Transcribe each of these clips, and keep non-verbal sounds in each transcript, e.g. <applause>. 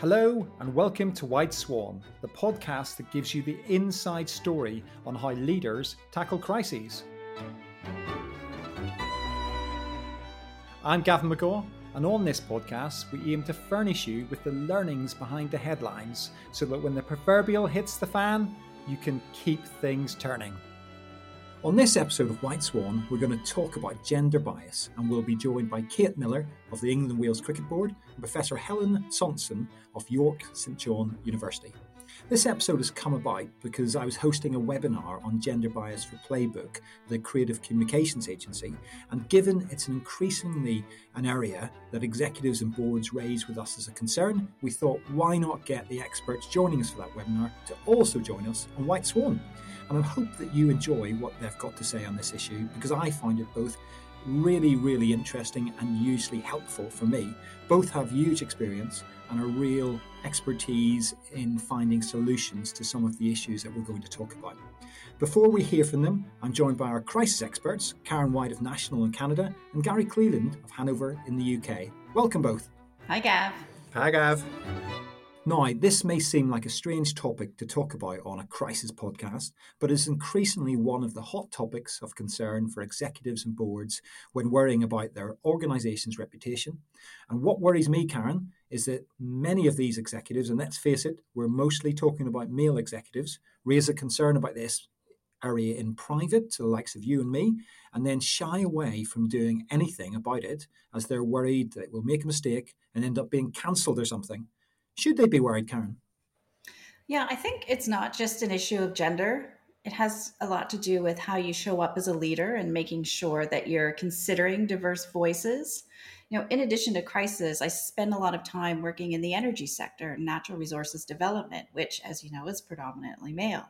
Hello, and welcome to White Swan, the podcast that gives you the inside story on how leaders tackle crises. I'm Gavin Megaw, and on this podcast, we aim to furnish you with the learnings behind the headlines so that when the proverbial hits the fan, you can keep things turning. On this episode of White Swan, we're going to talk about gender bias, and we'll be joined by Kate Miller of the England Wales Cricket Board and Professor Helen Sauntson of York St John University. This episode has come about because I was hosting a webinar on gender bias for Playbook, the creative communications agency, and given it's an increasingly an area that executives and boards raise with us as a concern, we thought why not get the experts joining us for that webinar to also join us on White Swan. And I hope that you enjoy what they've got to say on this issue because I find it both really, really interesting and hugely helpful for me. Both have huge experience and a real expertise in finding solutions to some of the issues that we're going to talk about. Before we hear from them, I'm joined by our crisis experts, Karen White of National in Canada and Gary Cleland of Hanover in the UK. Welcome both. Hi, Gav. Hi, Gav. Now, this may seem like a strange topic to talk about on a crisis podcast, but is increasingly one of the hot topics of concern for executives and boards when worrying about their organisation's reputation. And what worries me, Karen, is that many of these executives, and let's face it, we're mostly talking about male executives, raise a concern about this area in private to the likes of you and me, and then shy away from doing anything about it as they're worried that it will make a mistake and end up being cancelled or something. Should they be worried, Karen? Yeah, I think it's not just an issue of gender. It has a lot to do with how you show up as a leader and making sure that you're considering diverse voices. You know, in addition to crisis, I spend a lot of time working in the energy sector, natural resources development, which, as you know, is predominantly male.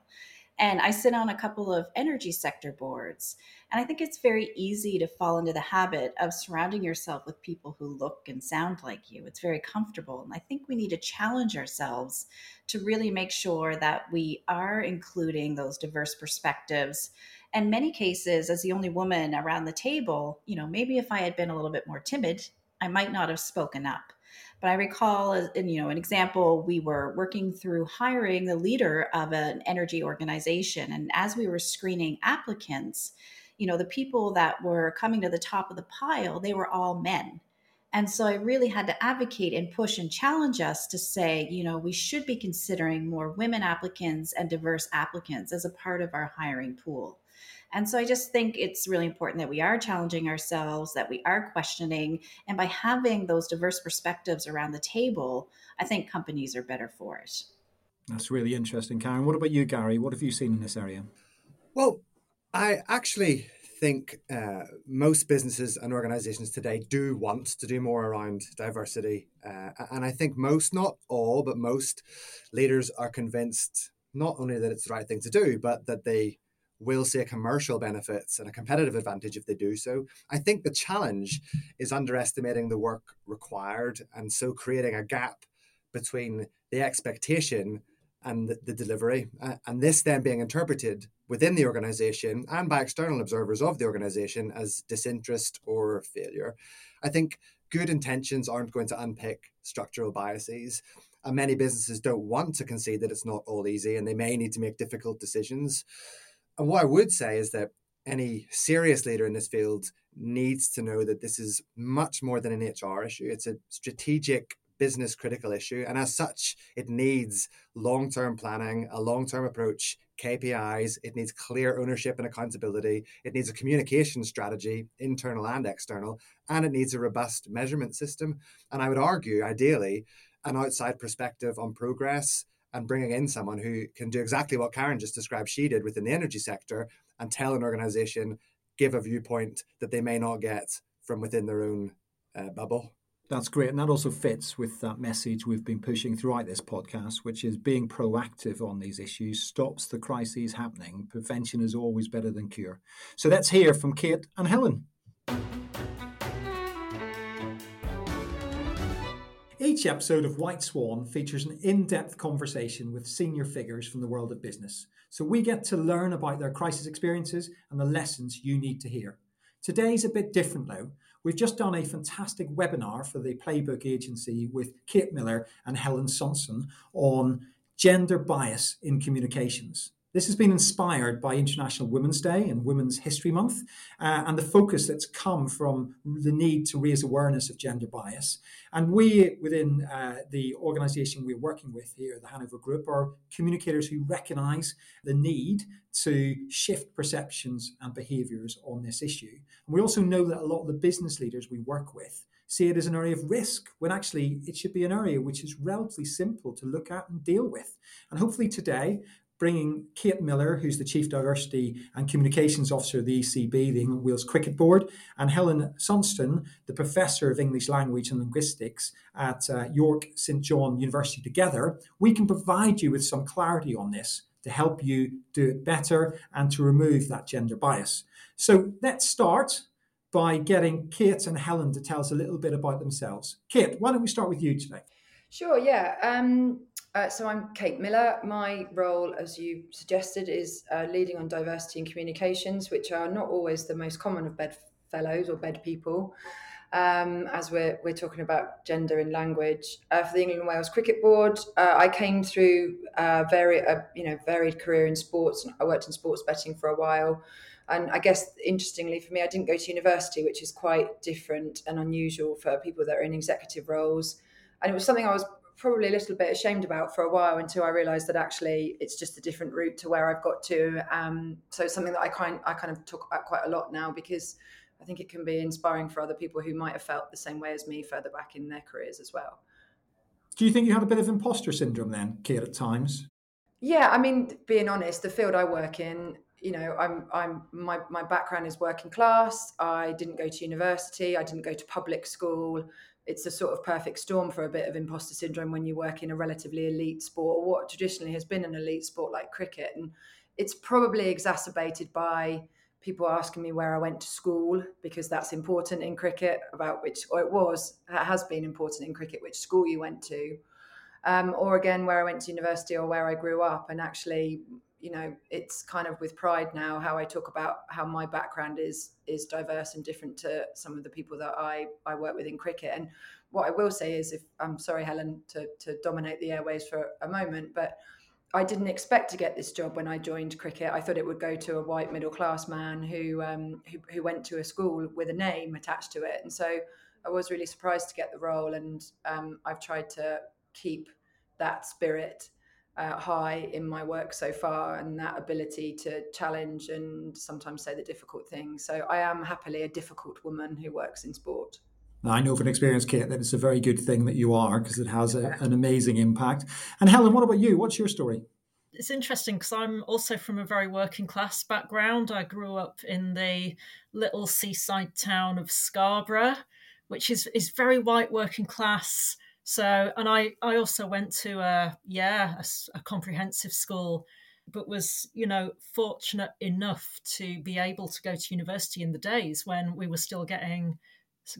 And I sit on a couple of energy sector boards. And I think it's very easy to fall into the habit of surrounding yourself with people who look and sound like you. It's very comfortable. And I think we need to challenge ourselves to really make sure that we are including those diverse perspectives. And many cases, as the only woman around the table, you know, maybe if I had been a little bit more timid, I might not have spoken up. But I recall, in, you know, an example, we were working through hiring the leader of an energy organization, and as we were screening applicants, you know, the people that were coming to the top of the pile, they were all men. And so I really had to advocate and push and challenge us to say, you know, we should be considering more women applicants and diverse applicants as a part of our hiring pool. And so I just think it's really important that we are challenging ourselves, that we are questioning. And by having those diverse perspectives around the table, I think companies are better for it. That's really interesting, Karen. What about you, Gary? What have you seen in this area? Well, I actually think uh, most businesses and organizations today do want to do more around diversity. Uh, and I think most, not all, but most leaders are convinced not only that it's the right thing to do, but that they will see a commercial benefits and a competitive advantage if they do so. I think the challenge is underestimating the work required and so creating a gap between the expectation and the, the delivery. Uh, and this then being interpreted within the organization and by external observers of the organization as disinterest or failure. I think good intentions aren't going to unpick structural biases. And many businesses don't want to concede that it's not all easy and they may need to make difficult decisions. And what I would say is that any serious leader in this field needs to know that this is much more than an HR issue. It's a strategic business critical issue. And as such, it needs long term planning, a long term approach, KPIs. It needs clear ownership and accountability. It needs a communication strategy, internal and external. And it needs a robust measurement system. And I would argue, ideally, an outside perspective on progress and bringing in someone who can do exactly what Karen just described she did within the energy sector and tell an organization, give a viewpoint that they may not get from within their own uh, bubble. That's great. And that also fits with that message we've been pushing throughout this podcast, which is being proactive on these issues stops the crises happening. Prevention is always better than cure. So let's hear from Kate and Helen. Each episode of White Swan features an in depth conversation with senior figures from the world of business. So we get to learn about their crisis experiences and the lessons you need to hear. Today's a bit different though. We've just done a fantastic webinar for the Playbook Agency with Kate Miller and Helen Sauntson on gender bias in communications. This has been inspired by International Women's Day and Women's History Month, uh, and the focus that's come from the need to raise awareness of gender bias. And we, within uh, the organisation we're working with here, the Hanover Group, are communicators who recognise the need to shift perceptions and behaviours on this issue. And we also know that a lot of the business leaders we work with see it as an area of risk when actually it should be an area which is relatively simple to look at and deal with. And hopefully today bringing Kate Miller, who's the Chief Diversity and Communications Officer of the ECB, the England Wales Cricket Board, and Helen Sauntson, the Professor of English Language and Linguistics at uh, York St John University together, we can provide you with some clarity on this to help you do it better and to remove that gender bias. So let's start by getting Kate and Helen to tell us a little bit about themselves. Kate, why don't we start with you today? Sure, yeah. Um, uh, so I'm Kate Miller. My role, as you suggested, is uh, leading on diversity and communications, which are not always the most common of bedfellows or bed people. Um, as we're, we're talking about gender and language. Uh, for the England and Wales Cricket Board, uh, I came through a very, uh, you know, varied career in sports. I worked in sports betting for a while. And I guess interestingly for me, I didn't go to university, which is quite different and unusual for people that are in executive roles. And it was something I was probably a little bit ashamed about for a while until I realised that actually it's just a different route to where I've got to. Um, so it's something that I kind I kind of talk about quite a lot now because I think it can be inspiring for other people who might have felt the same way as me further back in their careers as well. Do you think you had a bit of imposter syndrome then, Kate, at times? Yeah, I mean, being honest, the field I work in, you know, I'm I'm my my background is working class. I didn't go to university. I didn't go to public school it's a sort of perfect storm for a bit of imposter syndrome when you work in a relatively elite sport or what traditionally has been an elite sport like cricket. And it's probably exacerbated by people asking me where I went to school because that's important in cricket about which or it was it has been important in cricket which school you went to. Um, or again where I went to university or where I grew up. And actually you know it's kind of with pride now how I talk about how my background is is diverse and different to some of the people that I I work with in cricket and what I will say is if I'm sorry Helen to to dominate the airways for a moment but I didn't expect to get this job when I joined cricket. I thought it would go to a white middle class man who, um, who who went to a school with a name attached to it, and so I was really surprised to get the role. And um, I've tried to keep that spirit uh, high in my work so far and that ability to challenge and sometimes say the difficult things. So I am happily a difficult woman who works in sport. Now, I know from experience, Kate, that it's a very good thing that you are because it has a, an amazing impact. And Helen, what about you? What's your story? It's interesting because I'm also from a very working class background. I grew up in the little seaside town of Scarborough, which is, is very white working class so, and I, I also went to a, yeah, a, a comprehensive school, but was, you know, fortunate enough to be able to go to university in the days when we were still getting,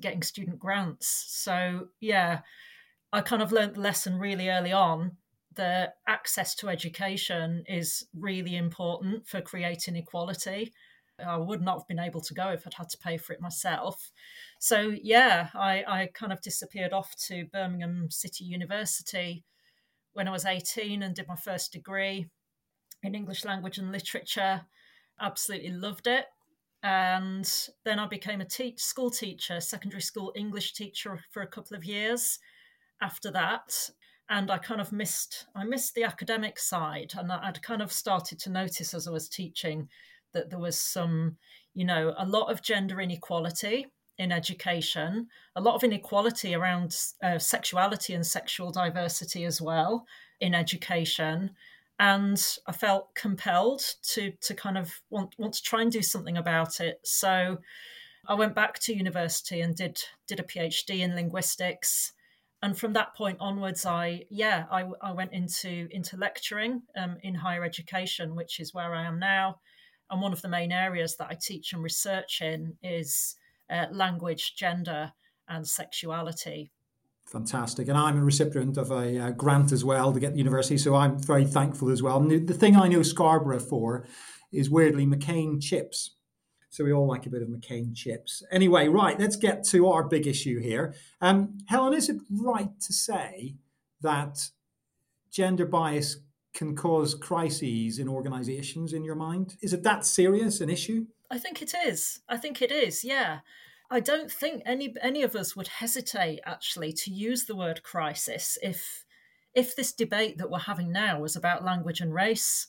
getting student grants. So, yeah, I kind of learned the lesson really early on that access to education is really important for creating equality. I would not have been able to go if I'd had to pay for it myself. So yeah, I, I kind of disappeared off to Birmingham City University when I was 18 and did my first degree in English language and literature. Absolutely loved it. And then I became a teach, school teacher, secondary school English teacher for a couple of years after that. And I kind of missed I missed the academic side and I'd kind of started to notice as I was teaching that there was some, you know, a lot of gender inequality in education, a lot of inequality around uh, sexuality and sexual diversity as well in education. And I felt compelled to to kind of want want to try and do something about it. So I went back to university and did did a PhD in linguistics. And from that point onwards, I yeah I, I went into into lecturing um, in higher education, which is where I am now. And one of the main areas that I teach and research in is uh, language, gender, and sexuality. Fantastic. And I'm a recipient of a uh, grant as well to get the university, so I'm very thankful as well. And the, the thing I know Scarborough for is weirdly McCain chips. So we all like a bit of McCain chips. Anyway, right, let's get to our big issue here. Um, Helen, is it right to say that gender bias can cause crises in organizations in your mind? Is it that serious an issue? I think it is. I think it is, yeah. I don't think any any of us would hesitate actually to use the word crisis if if this debate that we're having now was about language and race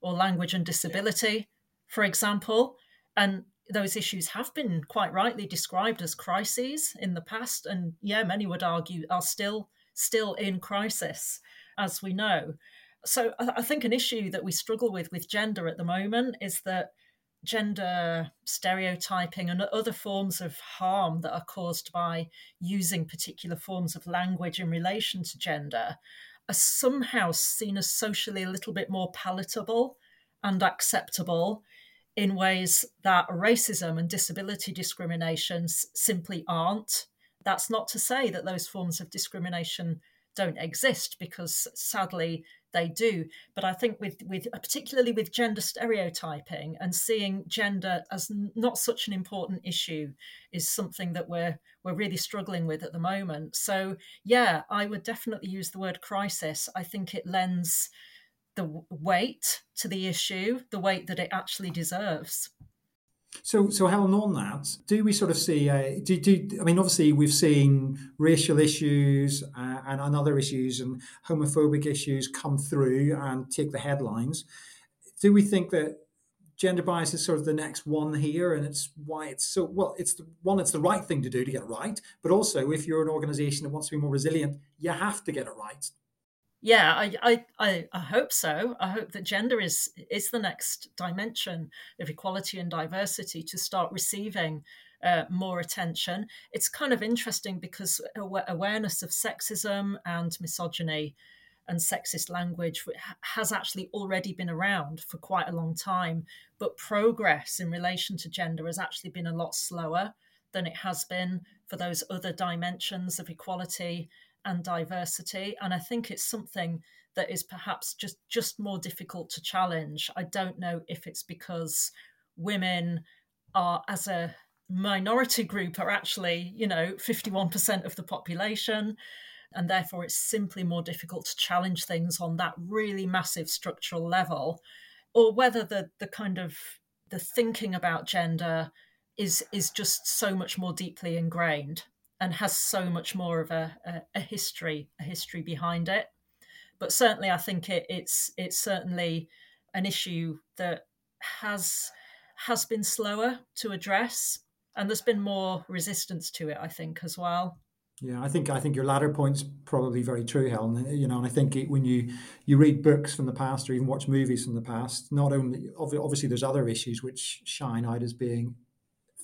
or language and disability, for example, and those issues have been quite rightly described as crises in the past, and yeah, many would argue are still still in crisis, as we know. So I think an issue that we struggle with with gender at the moment is that gender stereotyping and other forms of harm that are caused by using particular forms of language in relation to gender are somehow seen as socially a little bit more palatable and acceptable in ways that racism and disability discriminations simply aren't. That's not to say that those forms of discrimination don't exist because sadly they do. But i think with with uh, particularly with gender stereotyping and seeing gender as not such an important issue is something that we're we're really struggling with at the moment. So yeah i would definitely use the word crisis. I think it lends the weight to the issue the weight that it actually deserves so, so Helen, on that, do we sort of see? A, do, do I mean, obviously, we've seen racial issues uh, and, and other issues and homophobic issues come through and take the headlines. Do we think that gender bias is sort of the next one here, and it's why it's so well? It's the one. It's the right thing to do to get it right, but also if you're an organisation that wants to be more resilient, you have to get it right yeah, I, I, I, hope so. I hope that gender is is the next dimension of equality and diversity to start receiving uh, more attention. It's kind of interesting because awareness of sexism and misogyny and sexist language has actually already been around for quite a long time, but progress in relation to gender has actually been a lot slower than it has been for those other dimensions of equality and diversity. And I think it's something that is perhaps just just more difficult to challenge. I don't know if it's because women are as a minority group are actually, you know, 51% of the population. And therefore, it's simply more difficult to challenge things on that really massive structural level, or whether the the kind of the thinking about gender is is just so much more deeply ingrained and has so much more of a, a, a history a history behind it. But certainly, I think it, it's it's certainly an issue that has has been slower to address, and there's been more resistance to it. I think as well. Yeah, I think I think your latter point's probably very true, Helen. You know, and I think it, when you you read books from the past or even watch movies from the past, not only obviously there's other issues which shine out as being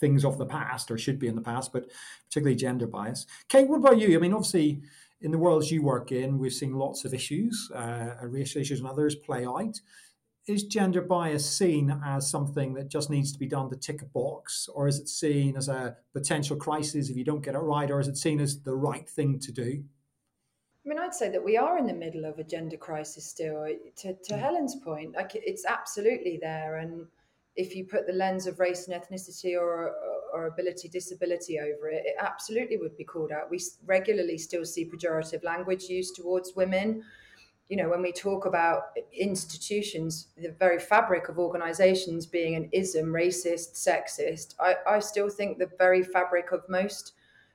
things of the past or should be in the past, but particularly gender bias. Kate, what about you? I mean, obviously, in the worlds you work in, we're seeing lots of issues, uh, racial issues and others play out. Is gender bias seen as something that just needs to be done to tick a box, or is it seen as a potential crisis if you don't get it right, or is it seen as the right thing to do? I mean, I'd say that we are in the middle of a gender crisis still. To, to yeah. Helen's point, like it's absolutely there, and if you put the lens of race and ethnicity or, or ability disability over it, it absolutely would be called out. We regularly still see pejorative language used towards women. You know, when we talk about institutions, the very fabric of organizations being an ism, racist, sexist, I, I still think the very fabric of most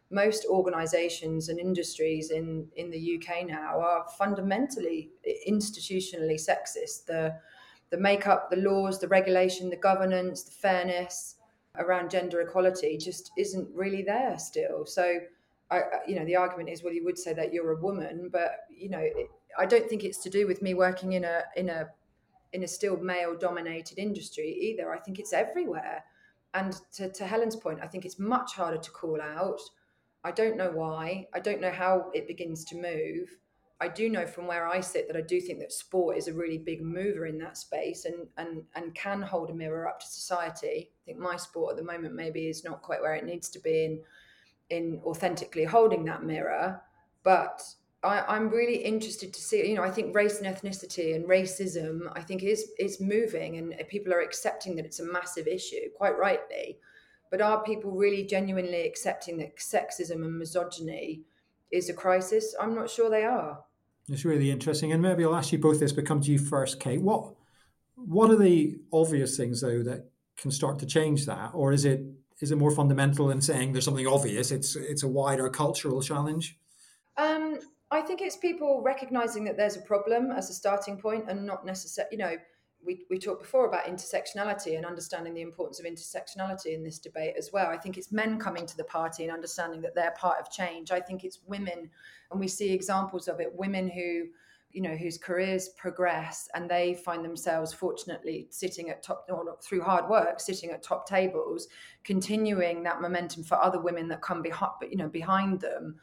most organizations and industries in, in the UK now are fundamentally institutionally sexist. The the makeup, the laws, the regulation, the governance, the fairness around gender equality just isn't really there still. So, I, you know, the argument is, well, you would say that you're a woman, but you know, it, I don't think it's to do with me working in a in a in a still male dominated industry either. I think it's everywhere. And to, to Helen's point, I think it's much harder to call out. I don't know why. I don't know how it begins to move. I do know from where I sit that I do think that sport is a really big mover in that space and and and can hold a mirror up to society. I think my sport at the moment maybe is not quite where it needs to be in in authentically holding that mirror, but I, am really interested to see. You know, I think race and ethnicity and racism, I think is is moving, and people are accepting that it's a massive issue, quite rightly. But are people really genuinely accepting that sexism and misogyny is a crisis? I'm not sure they are. It's really interesting, and maybe I'll ask you both this, but come to you first, Kate. What what are the obvious things though that can start to change that, or is it is it more fundamental in saying there's something obvious? It's it's a wider cultural challenge. Um, I think it's people recognizing that there's a problem as a starting point, and not necessarily, you know, we, we talked before about intersectionality and understanding the importance of intersectionality in this debate as well. I think it's men coming to the party and understanding that they're part of change. I think it's women, and we see examples of it women who, you know, whose careers progress and they find themselves fortunately sitting at top, or through hard work, sitting at top tables, continuing that momentum for other women that come behind, you know, behind them.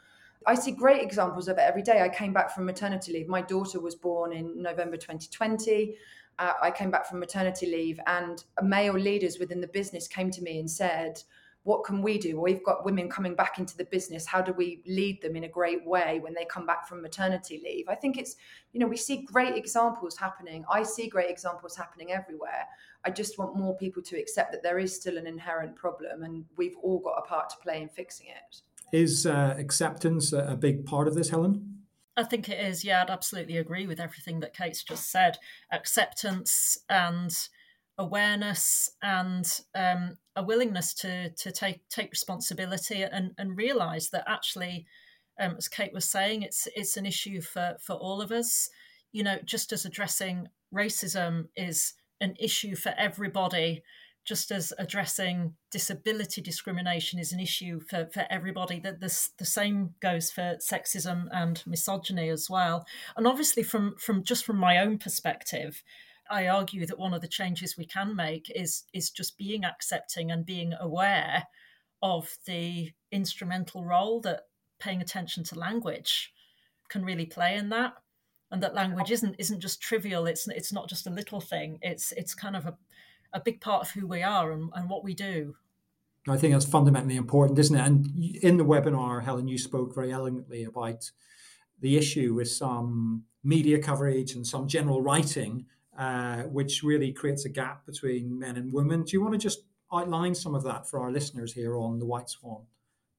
I see great examples of it every day. I came back from maternity leave. My daughter was born in November 2020 uh, I came back from maternity leave, and male leaders within the business came to me and said, what can we do? We've got women coming back into the business. How do we lead them in a great way when they come back from maternity leave? I think it's, you know, we see great examples happening. I see great examples happening everywhere. I just want more people to accept that there is still an inherent problem and we've all got a part to play in fixing it. Is uh, acceptance a big part of this, Helen? I think it is. Yeah, I'd absolutely agree with everything that Kate's just said. Acceptance and awareness and um, a willingness to to take take responsibility and and realize that actually, um, as Kate was saying, it's it's an issue for for all of us. You know, just as addressing racism is an issue for everybody just as addressing disability discrimination is an issue for, for everybody, that this, the same goes for sexism and misogyny as well. And obviously, from, from just from my own perspective, I argue that one of the changes we can make is is just being accepting and being aware of the instrumental role that paying attention to language can really play in that and that language isn't isn't just trivial it's it's not just a little thing it's it's kind of a a big part of who we are and, and what we do. I think that's fundamentally important, isn't it? And in the webinar, Helen, you spoke very elegantly about the issue with some media coverage and some general writing, uh, which really creates a gap between men and women. Do you want to just outline some of that for our listeners here on the White Swan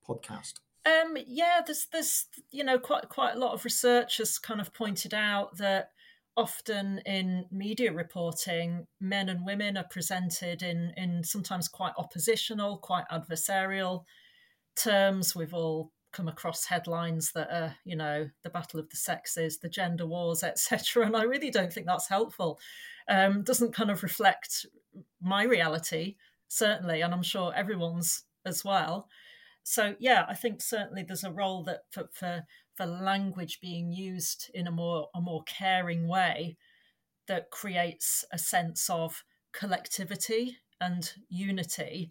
podcast? Um, yeah, there's there's you know quite quite a lot of research has kind of pointed out that often in media reporting, men and women are presented in, in sometimes quite oppositional, quite adversarial terms. We've all come across headlines that are, you know, the battle of the sexes, the gender wars, etc. And I really don't think that's helpful. Um, doesn't kind of reflect my reality, certainly, and I'm sure everyone's as well. So yeah, I think certainly there's a role that for, for for language being used in a more a more caring way that creates a sense of collectivity and unity.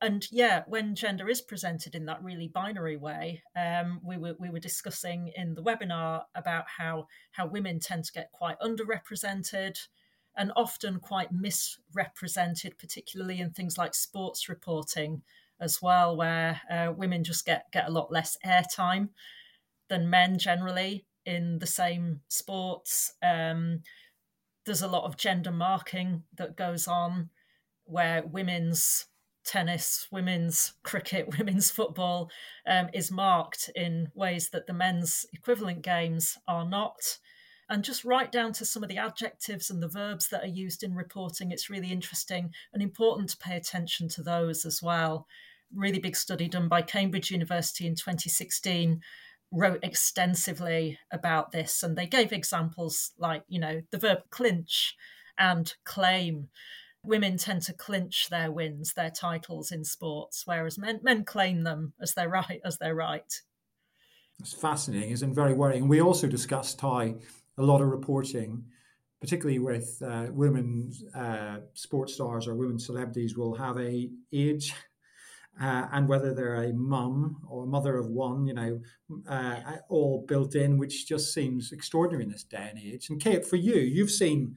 And yeah, when gender is presented in that really binary way, um, we were we were discussing in the webinar about how how women tend to get quite underrepresented and often quite misrepresented, particularly in things like sports reporting as well, where uh, women just get get a lot less airtime than men generally in the same sports. Um, there's a lot of gender marking that goes on where women's tennis, women's cricket, <laughs> women's football um, is marked in ways that the men's equivalent games are not. And just right down to some of the adjectives and the verbs that are used in reporting, it's really interesting and important to pay attention to those as well. Really big study done by Cambridge University in 2016 wrote extensively about this and they gave examples like you know the verb clinch and claim. Women tend to clinch their wins their titles in sports whereas men men claim them as their right as their right. It's fascinating isn't very worrying. We also discussed how a lot of reporting particularly with uh, women uh, sports stars or women celebrities will have a age uh, and whether they're a mum or a mother of one, you know, uh, all built in, which just seems extraordinary in this day and age. And Kate, for you, you've seen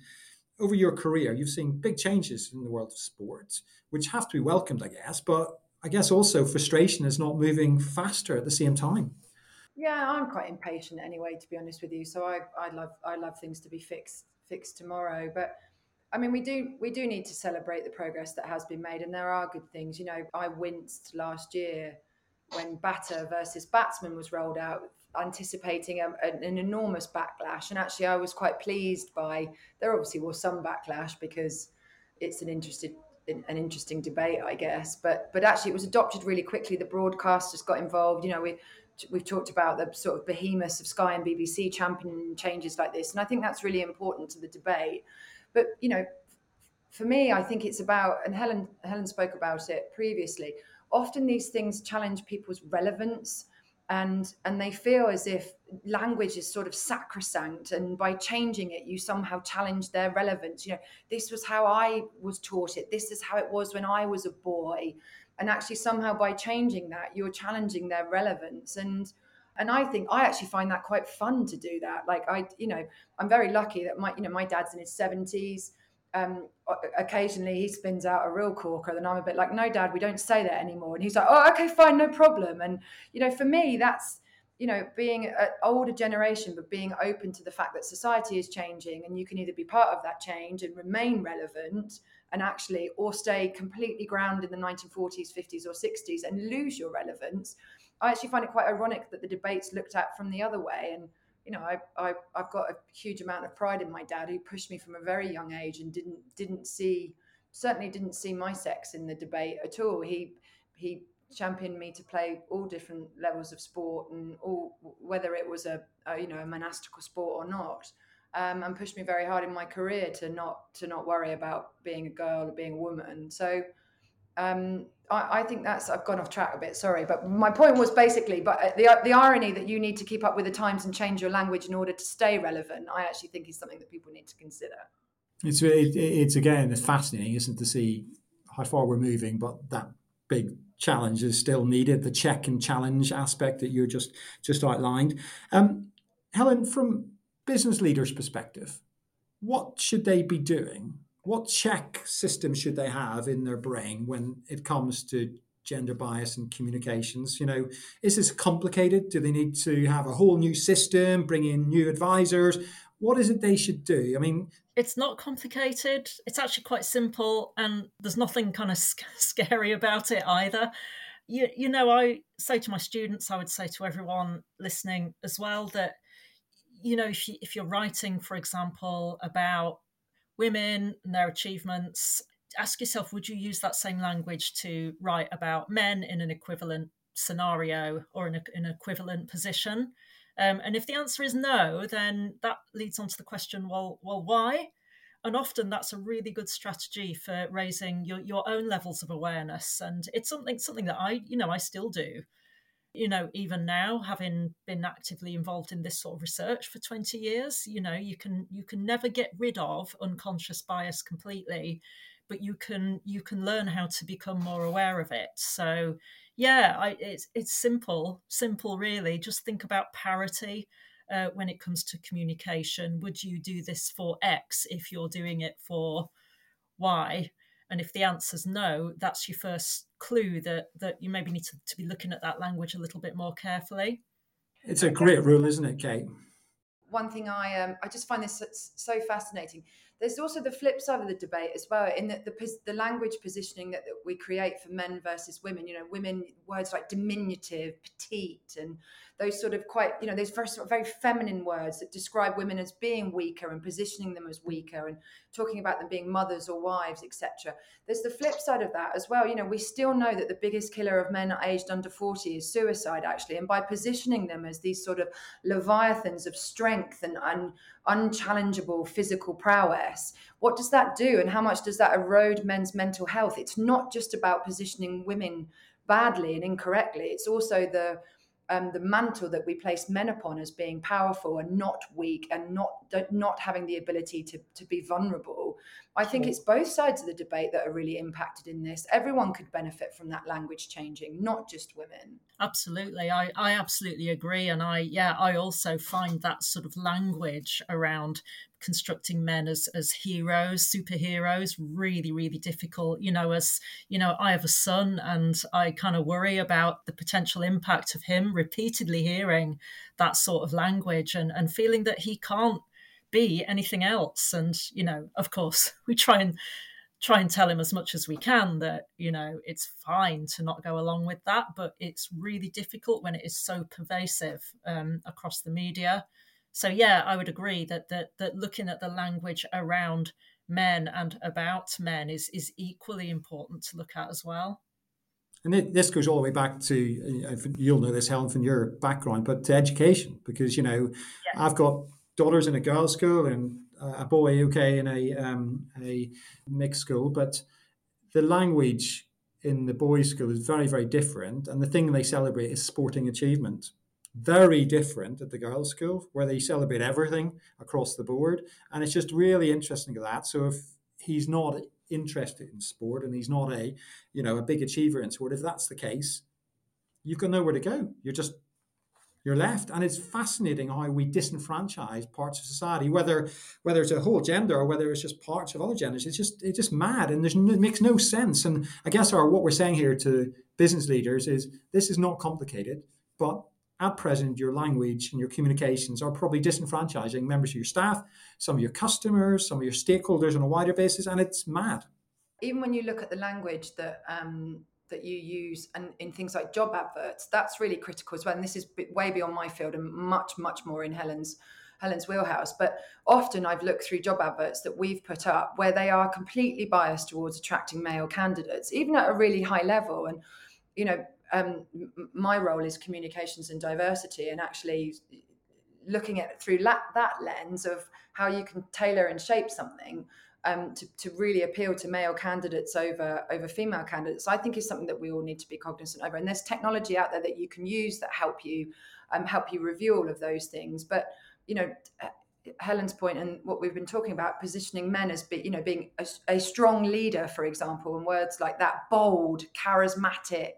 over your career, you've seen big changes in the world of sports, which have to be welcomed, I guess. But I guess also frustration is not moving faster at the same time. Yeah, I'm quite impatient anyway, to be honest with you. So I, I love I love things to be fixed fixed tomorrow. But I mean, we do we do need to celebrate the progress that has been made, and there are good things. You know, I winced last year when batter versus batsman was rolled out, anticipating um, a, an enormous backlash. And actually, I was quite pleased by. There obviously was some backlash because it's an interested an interesting debate, I guess. But but actually, it was adopted really quickly. The broadcasters got involved. You know, we we've talked about the sort of behemoths of Sky and BBC championing changes like this, and I think that's really important to the debate. But you know, for me, I think it's about, and Helen Helen spoke about it previously. Often these things challenge people's relevance, and and they feel as if language is sort of sacrosanct, and by changing it, you somehow challenge their relevance. You know, this was how I was taught it. This is how it was when I was a boy and actually somehow by changing that you're challenging their relevance and and I think I actually find that quite fun to do that. Like I, you know, I'm very lucky that my, you know, my dad's in his 70s. Um, occasionally he spins out a real corker, then I'm a bit like, no, dad, we don't say that anymore. And he's like, oh, okay, fine, no problem. And you know, for me, that's you know, being an older generation, but being open to the fact that society is changing, and you can either be part of that change and remain relevant, and actually, or stay completely grounded in the 1940s, 50s, or 60s and lose your relevance. I actually find it quite ironic that the debates looked at from the other way. And, you know, I, I, I've got a huge amount of pride in my dad who pushed me from a very young age and didn't, didn't see, certainly didn't see my sex in the debate at all. He, he championed me to play all different levels of sport and all, whether it was a, a you know, a monastical sport or not um, and pushed me very hard in my career to not to not worry about being a girl or being a woman. So um, I, I, think that's I've gone off track a bit. Sorry, but my point was basically, but uh, the the irony that you need to keep up with the times and change your language in order to stay relevant, I actually think is something that people need to consider. It's it, it's again it's fascinating, isn't it, to see how far we're moving, but that big challenge is still needed. The check and challenge aspect that you just just outlined. Um, Helen, from business leaders' perspective, what should they be doing? What check system should they have in their brain when it comes to gender bias and communications? You know, is this complicated? Do they need to have a whole new system, bring in new advisors? What is it they should do? I mean, it's not complicated. It's actually quite simple, and there's nothing kind of <laughs> scary about it either. You, you know, I say to my students, I would say to everyone listening as well that you know, if, you, if you're writing, for example, about women and their achievements, ask yourself would you use that same language to write about men in an equivalent scenario or in, a, an equivalent position? Um, and if the answer is no, then that leads on to the question well, well, why? And often that's a really good strategy for raising your, your own levels of awareness. And it's something something that I, you know, I still do you know even now having been actively involved in this sort of research for 20 years you know you can you can never get rid of unconscious bias completely but you can you can learn how to become more aware of it. So yeah I, it's it's simple simple really. Just think about parity uh, when it comes to communication. Would you do this for x if you're doing it for y and if the answer's no, that's your first clue that that you maybe need to, to be looking at that language a little bit more carefully. It's a great rule, isn't it, Kate? One thing I um, I just find this so fascinating. There's also the flip side of the debate as well, in that the the language positioning that, that we create for men versus women. You know, women words like diminutive, petite, and those sort of quite, you know, those very, very feminine words that describe women as being weaker and positioning them as weaker and talking about them being mothers or wives, etc. There's the flip side of that as well. You know, we still know that the biggest killer of men aged under 40 is suicide, actually. And by positioning them as these sort of leviathans of strength and un, unchallengeable physical prowess, what does that do? And how much does that erode men's mental health? It's not just about positioning women badly and incorrectly, it's also the um, the mantle that we place men upon as being powerful and not weak and not not having the ability to, to be vulnerable. I think it's both sides of the debate that are really impacted in this. Everyone could benefit from that language changing, not just women. Absolutely. I, I absolutely agree. And I, yeah, I also find that sort of language around constructing men as as heroes, superheroes, really, really difficult. You know, as you know, I have a son and I kind of worry about the potential impact of him repeatedly hearing that sort of language and, and feeling that he can't be anything else. And, you know, of course, <laughs> we try and try and tell him as much as we can that you know it's fine to not go along with that but it's really difficult when it is so pervasive um, across the media so yeah i would agree that, that that looking at the language around men and about men is is equally important to look at as well and this goes all the way back to uh, you'll know this helen from your background but to education because you know yeah. i've got daughters in a girls school and a boy, okay, in a um, a mixed school, but the language in the boys' school is very, very different, and the thing they celebrate is sporting achievement. Very different at the girls' school, where they celebrate everything across the board, and it's just really interesting that. So if he's not interested in sport and he's not a, you know, a big achiever in sport, if that's the case, you've got nowhere to go. You're just you're left. And it's fascinating how we disenfranchise parts of society, whether whether it's a whole gender or whether it's just parts of other genders. It's just it's just mad, and there's it makes no sense. And I guess our what we're saying here to business leaders is this is not complicated, but at present, your language and your communications are probably disenfranchising members of your staff, some of your customers, some of your stakeholders on a wider basis, and it's mad. Even when you look at the language that um, that you use and in things like job adverts that's really critical as well and this is way beyond my field and much much more in helen's helen's wheelhouse but often i've looked through job adverts that we've put up where they are completely biased towards attracting male candidates even at a really high level and you know um, my role is communications and diversity and actually looking at through that, that lens of how you can tailor and shape something um, to, to really appeal to male candidates over over female candidates i think is something that we all need to be cognizant over. And there's technology out there that you can use that help you um, help you review all of those things. But you know Helen's point and what we've been talking about, positioning men as be, you know being a, a strong leader, for example, and words like that, bold, charismatic,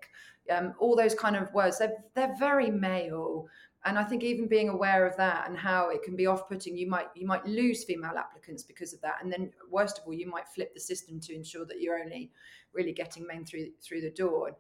um, all those kind of words. They're they're very male, and i think even being aware of that and how it can be off-putting you might you might lose female applicants because of that and then worst of all you might flip the system to ensure that you're only really getting men through through the door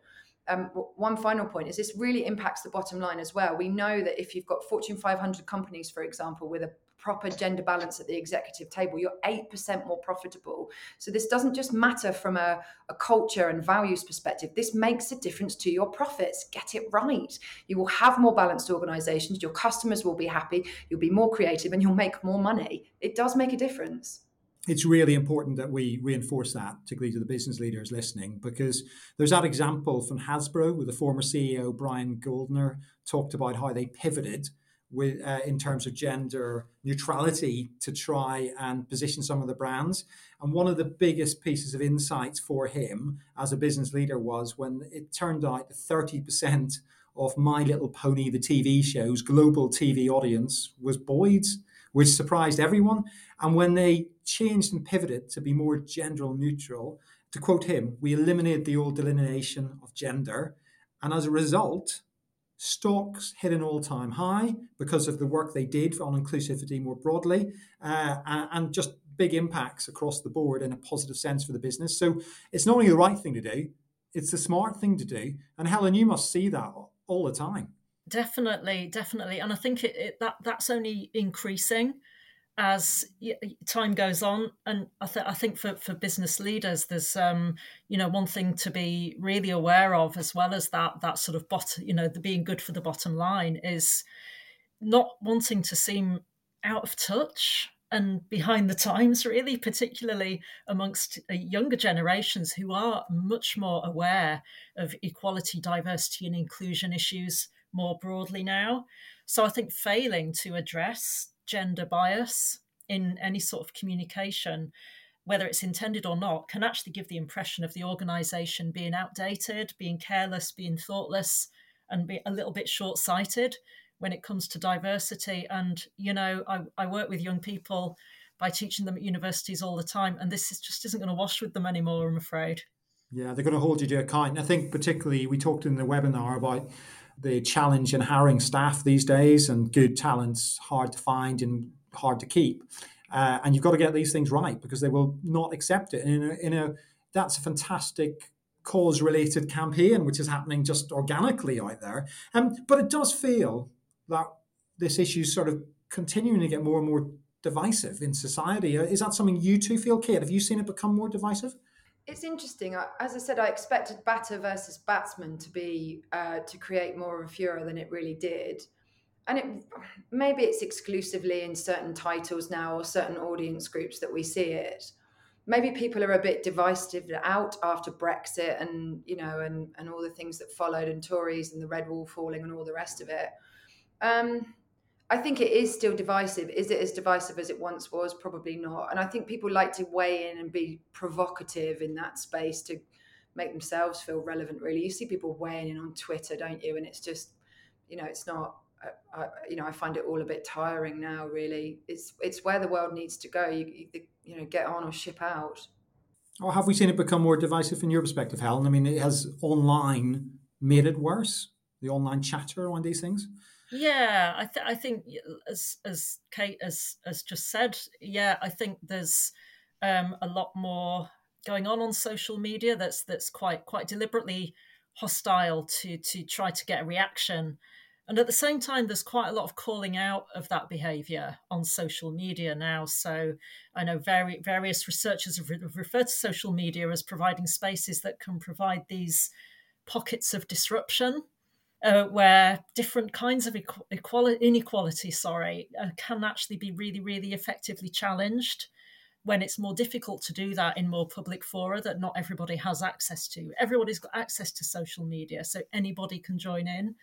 um, one final point is this really impacts the bottom line as well. We know that if you've got Fortune 500 companies, for example, with a proper gender balance at the executive table, you're 8% more profitable. So this doesn't just matter from a, a culture and values perspective. This makes a difference to your profits. Get it right. You will have more balanced organizations. Your customers will be happy. You'll be more creative and you'll make more money. It does make a difference it's really important that we reinforce that, particularly to the business leaders listening, because there's that example from Hasbro with the former CEO Brian Goldner talked about how they pivoted with uh, in terms of gender neutrality to try and position some of the brands. And one of the biggest pieces of insights for him as a business leader was when it turned out that 30% of My Little Pony, the TV show's global TV audience was boys, which surprised everyone. And when they changed and pivoted to be more gender neutral, to quote him, we eliminated the old delineation of gender. And as a result, Stocks hit an all time high because of the work they did on inclusivity more broadly uh, and just big impacts across the board in a positive sense for the business. So it's not only the right thing to do, it's the smart thing to do. And Helen, you must see that all the time. Definitely, definitely. And I think it, it that that's only increasing as time goes on and I, th- I, think for, for business leaders there's um, you know one thing to be really aware of as well as that that sort of bottom you know the being good for the bottom line is not wanting to seem out of touch and behind the times really particularly amongst uh, younger generations who are much more aware of equality diversity and inclusion issues more broadly now. So i think failing to address gender bias in any sort of communication, whether it's intended or not, can actually give the impression of the organization being outdated, being careless, being thoughtless, and be a little bit short sighted when it comes to diversity. And, you know, I, I work with young people by teaching them at universities all the time, and this is, just isn't going to wash with them anymore, I'm afraid. Yeah, they're going to hold you to account. I think particularly we talked in the webinar about the challenge in hiring staff these days, and good talent's hard to find and hard to keep. uh, and you've got to get these things right because they will not accept it. And in a that's a fantastic cause related campaign which is happening just organically out there. Um, but it does feel that this issue is sort of continuing to get more and more divisive in society. Uh, is that something you two feel, Kate? Have you seen it become more divisive? It's interesting. As I said, I expected batter versus batsman to be uh, to create more of a furor than it really did, and it maybe it's exclusively in certain titles now or certain audience groups that we see it. Maybe people are a bit divisive out after Brexit and you know and and all the things that followed and Tories and the red wall falling and all the rest of it. Um, I think it is still divisive. Is it as divisive as it once was? Probably not. And I think people like to weigh in and be provocative in that space to make themselves feel relevant. Really, you see people weighing in on Twitter, don't you? And it's just, you know, it's not. I, I, you know, I find it all a bit tiring now. Really, it's it's where the world needs to go. You you, you know, get on or ship out. Or have we seen it become more divisive in your perspective, Helen? I mean, it has online made it worse. The online chatter on these things. Yeah, I, th- I think as as Kate has has just said, yeah, I think there's um, a lot more going on on social media that's that's quite quite deliberately hostile to to try to get a reaction. And at the same time, there's quite a lot of calling out of that behaviour on social media now. So I know very, various researchers have, re- have referred to social media as providing spaces that can provide these pockets of disruption uh, where different kinds of equality, inequality, sorry, uh, can actually be really, really effectively challenged when it's more difficult to do that in more public fora that not everybody has access to. Everybody's got access to social media, so anybody can join in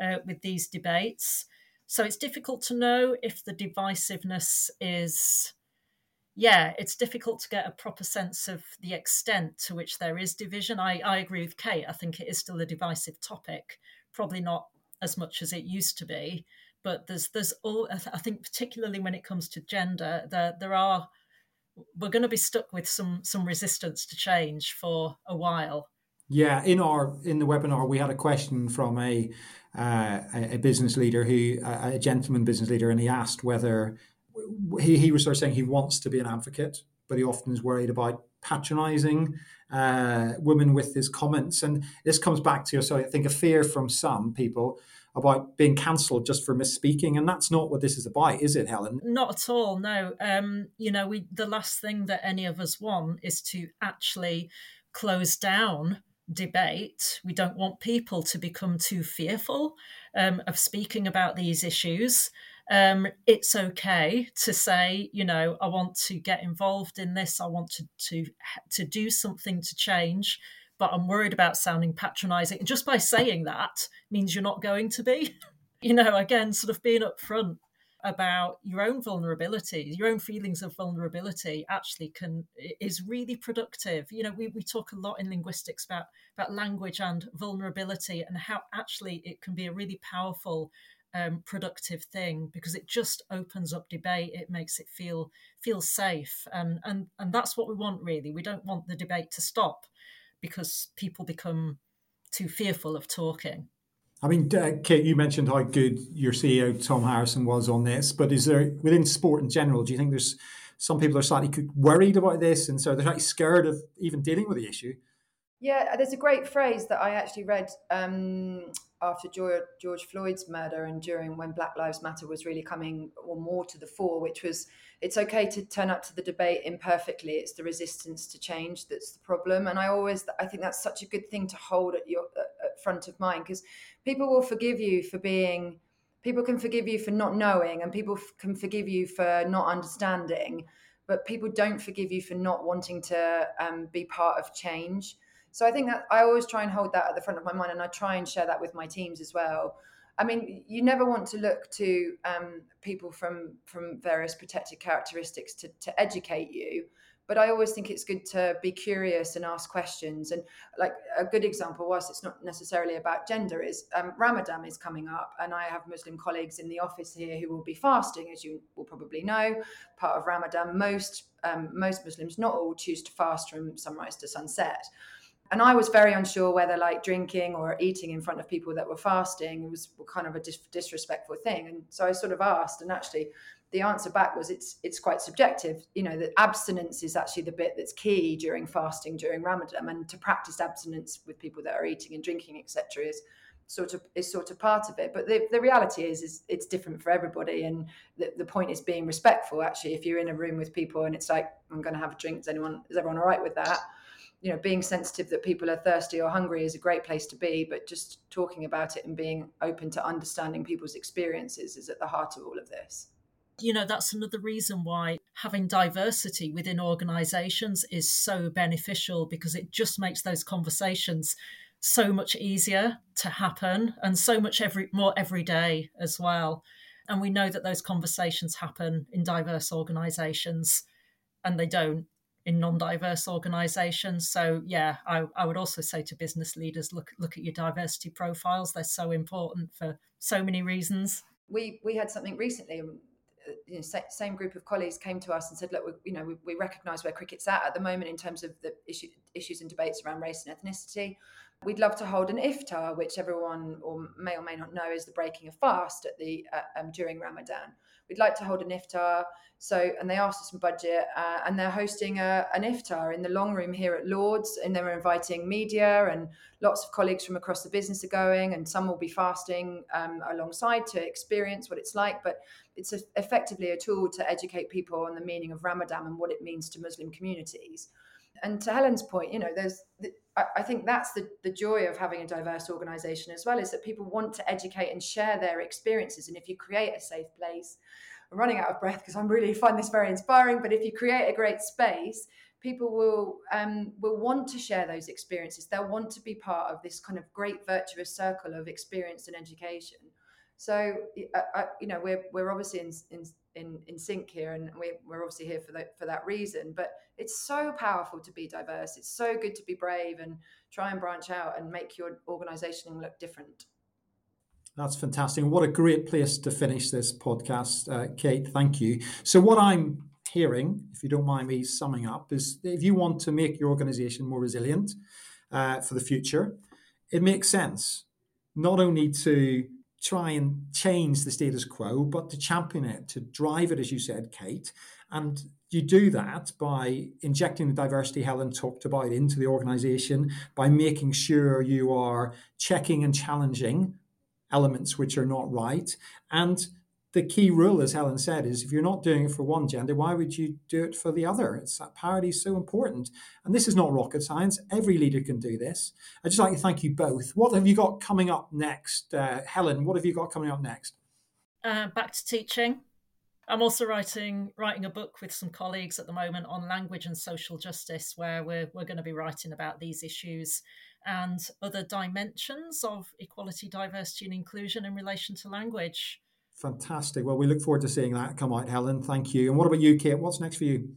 uh, with these debates. So it's difficult to know if the divisiveness is yeah, it's difficult to get a proper sense of the extent to which there is division. I, I agree with Kate. I think it is still a divisive topic probably not as much as it used to be. But there's there's all I think particularly when it comes to gender, there there are we're going to be stuck with some some resistance to change for a while. Yeah, in our in the webinar, we had a question from a uh, a business leader who a gentleman business leader, and he asked whether he he was sort of saying he wants to be an advocate, but he often is worried about patronising uh, women with his comments. And this comes back to, so I think, a fear from some people about being cancelled just for misspeaking, and that's not what this is about, is it, Helen? Not at all. No. Um, you know, we the last thing that any of us want is to actually close down debate. We don't want people to become too fearful um, of speaking about these issues um, it's okay to say, you know, I want to get involved in this. I want to to to do something to change, but I'm worried about sounding patronising. And just by saying that means you're not going to be. <laughs> you know, again, sort of being upfront about your own vulnerability, your own feelings of vulnerability actually can is really productive. You know, we, we talk a lot in linguistics about about language and vulnerability and how actually it can be a really powerful um, productive thing because it just opens up debate. It makes it feel feel safe, and and and that's what we want really. We don't want the debate to stop because people become too fearful of talking. I mean, uh, Kate, you mentioned how good your CEO Tom Harrison was on this, but is there within sport in general? Do you think there's some people are slightly worried about this, and so they're slightly scared of even dealing with the issue? Yeah, there's a great phrase that I actually read um, after George, George Floyd's murder and during when Black Lives Matter was really coming or more to the fore, which was it's okay to turn up to the debate imperfectly. It's the resistance to change that's the problem. And I always I think that's such a good thing to hold at your at front of mind because people will forgive you for being people can forgive you for not knowing and people can forgive you for not understanding but people don't forgive you for not wanting to um, be part of change so I think that I always try and hold that at the front of my mind, and I try and share that with my teams as well. I mean, you never want to look to um, people from from various protected characteristics to, to educate you, but I always think it's good to be curious and ask questions. And like a good example, whilst it's not necessarily about gender, is um, Ramadan is coming up, and I have Muslim colleagues in the office here who will be fasting, as you will probably know. Part of Ramadan, most um, most Muslims, not all, choose to fast from sunrise to sunset and I was very unsure whether like drinking or eating in front of people that were fasting was kind of a dis- disrespectful thing. And so I sort of asked, and actually, the answer back was it's it's quite subjective. You know, that abstinence is actually the bit that's key during fasting during Ramadan, and to practice abstinence with people that are eating and drinking, etc., is sort of is sort of part of it. But the, the reality is is it's different for everybody, and the, the point is being respectful. Actually, if you're in a room with people and it's like I'm going to have a drink, is anyone is everyone all right with that? You know, being sensitive that people are thirsty or hungry is a great place to be, but just talking about it and being open to understanding people's experiences is at the heart of all of this you know, that's another reason why having diversity within organizations is so beneficial because it just makes those conversations so much easier to happen and so much every more every day as well. And we know that those conversations happen in diverse organizations and they don't in non-diverse organizations. So yeah, I, I would also say to business leaders, look look at your diversity profiles. They're so important for so many reasons. We we had something recently you know, same group of colleagues came to us and said, look, we, you know, we, we recognise where cricket's at at the moment in terms of the issue, issues and debates around race and ethnicity. We'd love to hold an iftar, which everyone or may or may not know is the breaking of fast at the uh, um, during Ramadan. We'd like to hold an iftar. So, and they asked us some budget, uh, and they're hosting a, an iftar in the long room here at Lord's, and they were inviting media and lots of colleagues from across the business are going, and some will be fasting um, alongside to experience what it's like. But it's a, effectively a tool to educate people on the meaning of Ramadan and what it means to Muslim communities. And to Helen's point, you know, there's, I think that's the, the joy of having a diverse organization as well, is that people want to educate and share their experiences. And if you create a safe place, I'm running out of breath because I'm really <laughs> find this very inspiring, but if you create a great space, people will um, will want to share those experiences. They'll want to be part of this kind of great virtuous circle of experience and education. So, uh, you know, we're we're obviously in in in, in sync here, and we're, we're obviously here for that for that reason. But it's so powerful to be diverse. It's so good to be brave and try and branch out and make your organisation look different. That's fantastic. What a great place to finish this podcast, uh, Kate. Thank you. So, what I'm hearing, if you don't mind me summing up, is if you want to make your organization more resilient uh, for the future, it makes sense not only to try and change the status quo, but to champion it, to drive it, as you said, Kate. And you do that by injecting the diversity Helen talked about into the organization, by making sure you are checking and challenging elements which are not right, and the key rule, as Helen said, is if you're not doing it for one gender, why would you do it for the other? It's that parity is so important. And this is not rocket science. Every leader can do this. I'd just like to thank you both. What have you got coming up next? Uh, Helen, what have you got coming up next? Uh, back to teaching. I'm also writing writing a book with some colleagues at the moment on language and social justice, where we're, we're going to be writing about these issues and other dimensions of equality, diversity, and inclusion in relation to language. Fantastic. Well, we look forward to seeing that come out, Helen. Thank you. And what about you, Kate? What's next for you?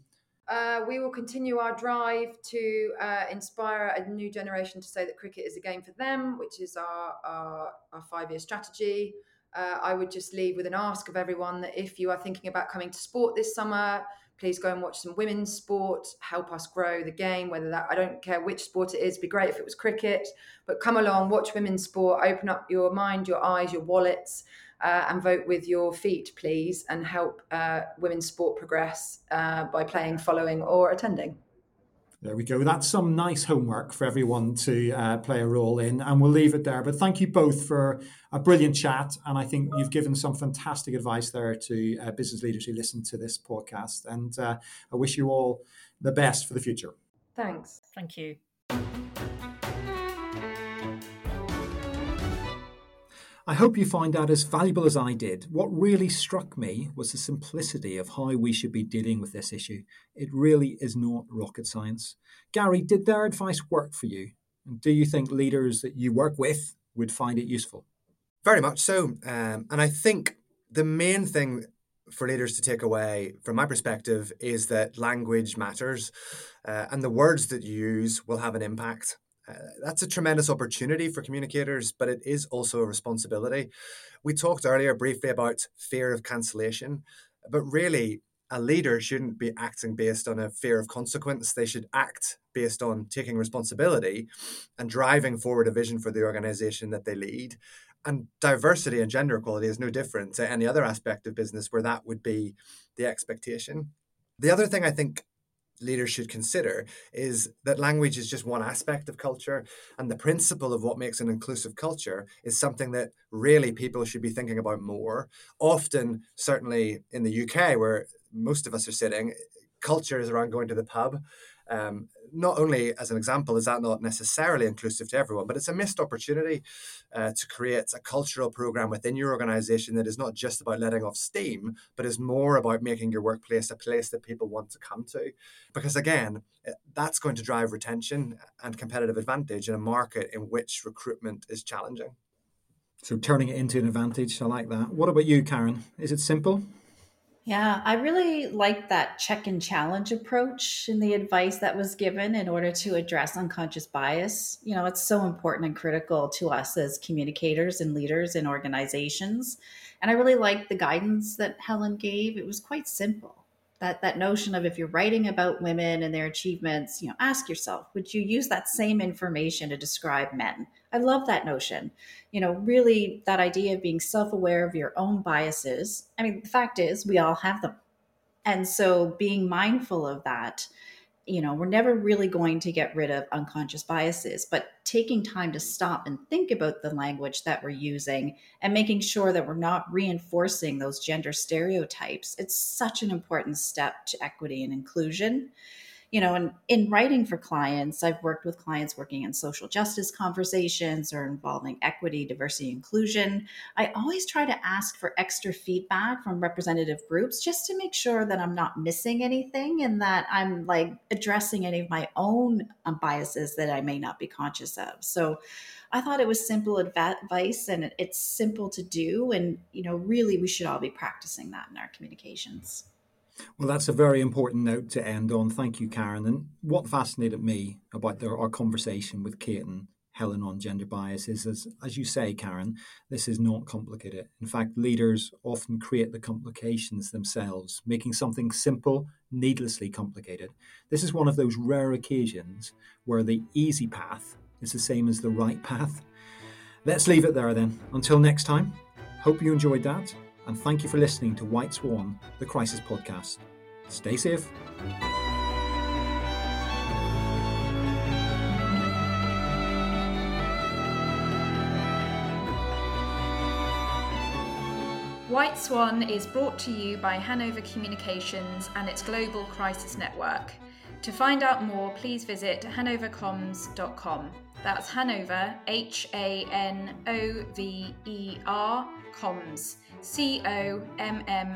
Uh, we will continue our drive to uh, inspire a new generation to say that cricket is a game for them, which is our, our, our five year strategy. Uh, I would just leave with an ask of everyone that if you are thinking about coming to sport this summer, please go and watch some women's sport, help us grow the game, whether that, I don't care which sport it is, be great if it was cricket, but come along, watch women's sport, open up your mind, your eyes, your wallets uh, and vote with your feet, please, and help uh, women's sport progress uh, by playing, following, or attending. There we go. That's some nice homework for everyone to uh, play a role in, and we'll leave it there. But thank you both for a brilliant chat, and I think you've given some fantastic advice there to uh, business leaders who listen to this podcast. And uh, I wish you all the best for the future. Thanks. Thank you. I hope you find that as valuable as I did. What really struck me was the simplicity of how we should be dealing with this issue. It really is not rocket science. Gary, did their advice work for you? And do you think leaders that you work with would find it useful? Very much so. Um, and I think the main thing for leaders to take away, from my perspective, is that language matters uh, and the words that you use will have an impact. Uh, that's a tremendous opportunity for communicators, but it is also a responsibility. We talked earlier briefly about fear of cancellation, but really, a leader shouldn't be acting based on a fear of consequence. They should act based on taking responsibility and driving forward a vision for the organization that they lead. and diversity and gender equality is no different to any other aspect of business where that would be the expectation. The other thing I think leaders should consider is that language is just one aspect of culture and the principle of what makes an inclusive culture is something that really people should be thinking about more. Often certainly in the uk where most of us are sitting culture is around going to the pub um, not only as an example is that not necessarily inclusive to everyone, but it's a missed opportunity uh, to create a cultural program within your organization that is not just about letting off steam, but is more about making your workplace a place that people want to come to. Because again, eh, that's going to drive retention and competitive advantage in a market in which recruitment is challenging. So turning it into an advantage, I like that. What about you, Karen? Is it simple? Yeah, I really like that check and challenge approach in the advice that was given in order to address unconscious bias. You know, it's so important and critical to us as communicators and leaders in organizations. And I really like the guidance that Helen gave. It was quite simple that that notion of if you're writing about women and their achievements you know ask yourself would you use that same information to describe men i love that notion. You know really that idea of being self-aware of your own biases. I mean the fact is we all have them. And so being mindful of that you know, we're never really going to get rid of unconscious biases, but taking time to stop and think about the language that we're using and making sure that we're not reinforcing those gender stereotypes, it's such an important step to equity and inclusion you know, and in writing for clients, I've worked with clients working in social justice conversations or involving equity, diversity, inclusion. I always try to ask for extra feedback from representative groups just to make sure that I'm not missing anything and that I'm like addressing any of my own um, biases that I may not be conscious of. So I thought it was simple advice and it's simple to do. And, you know, really, we should all be practicing that in our communications. Well, that's a very important note to end on. Thank you, Karen. And what fascinated me about the, our conversation with Kate and Helen on gender bias is, as, as you say, Karen, this is not complicated. In fact, leaders often create the complications themselves, making something simple needlessly complicated. This is one of those rare occasions where the easy path is the same as the right path. Let's leave it there then. Until next time, hope you enjoyed that and thank you for listening to White Swan, the Crisis Podcast. Stay safe. White Swan is brought to you by Hanover Communications and its Global Crisis Network. To find out more, please visit hanovercomms.com. That's Hanover, H A N O V E R, comms comms.com.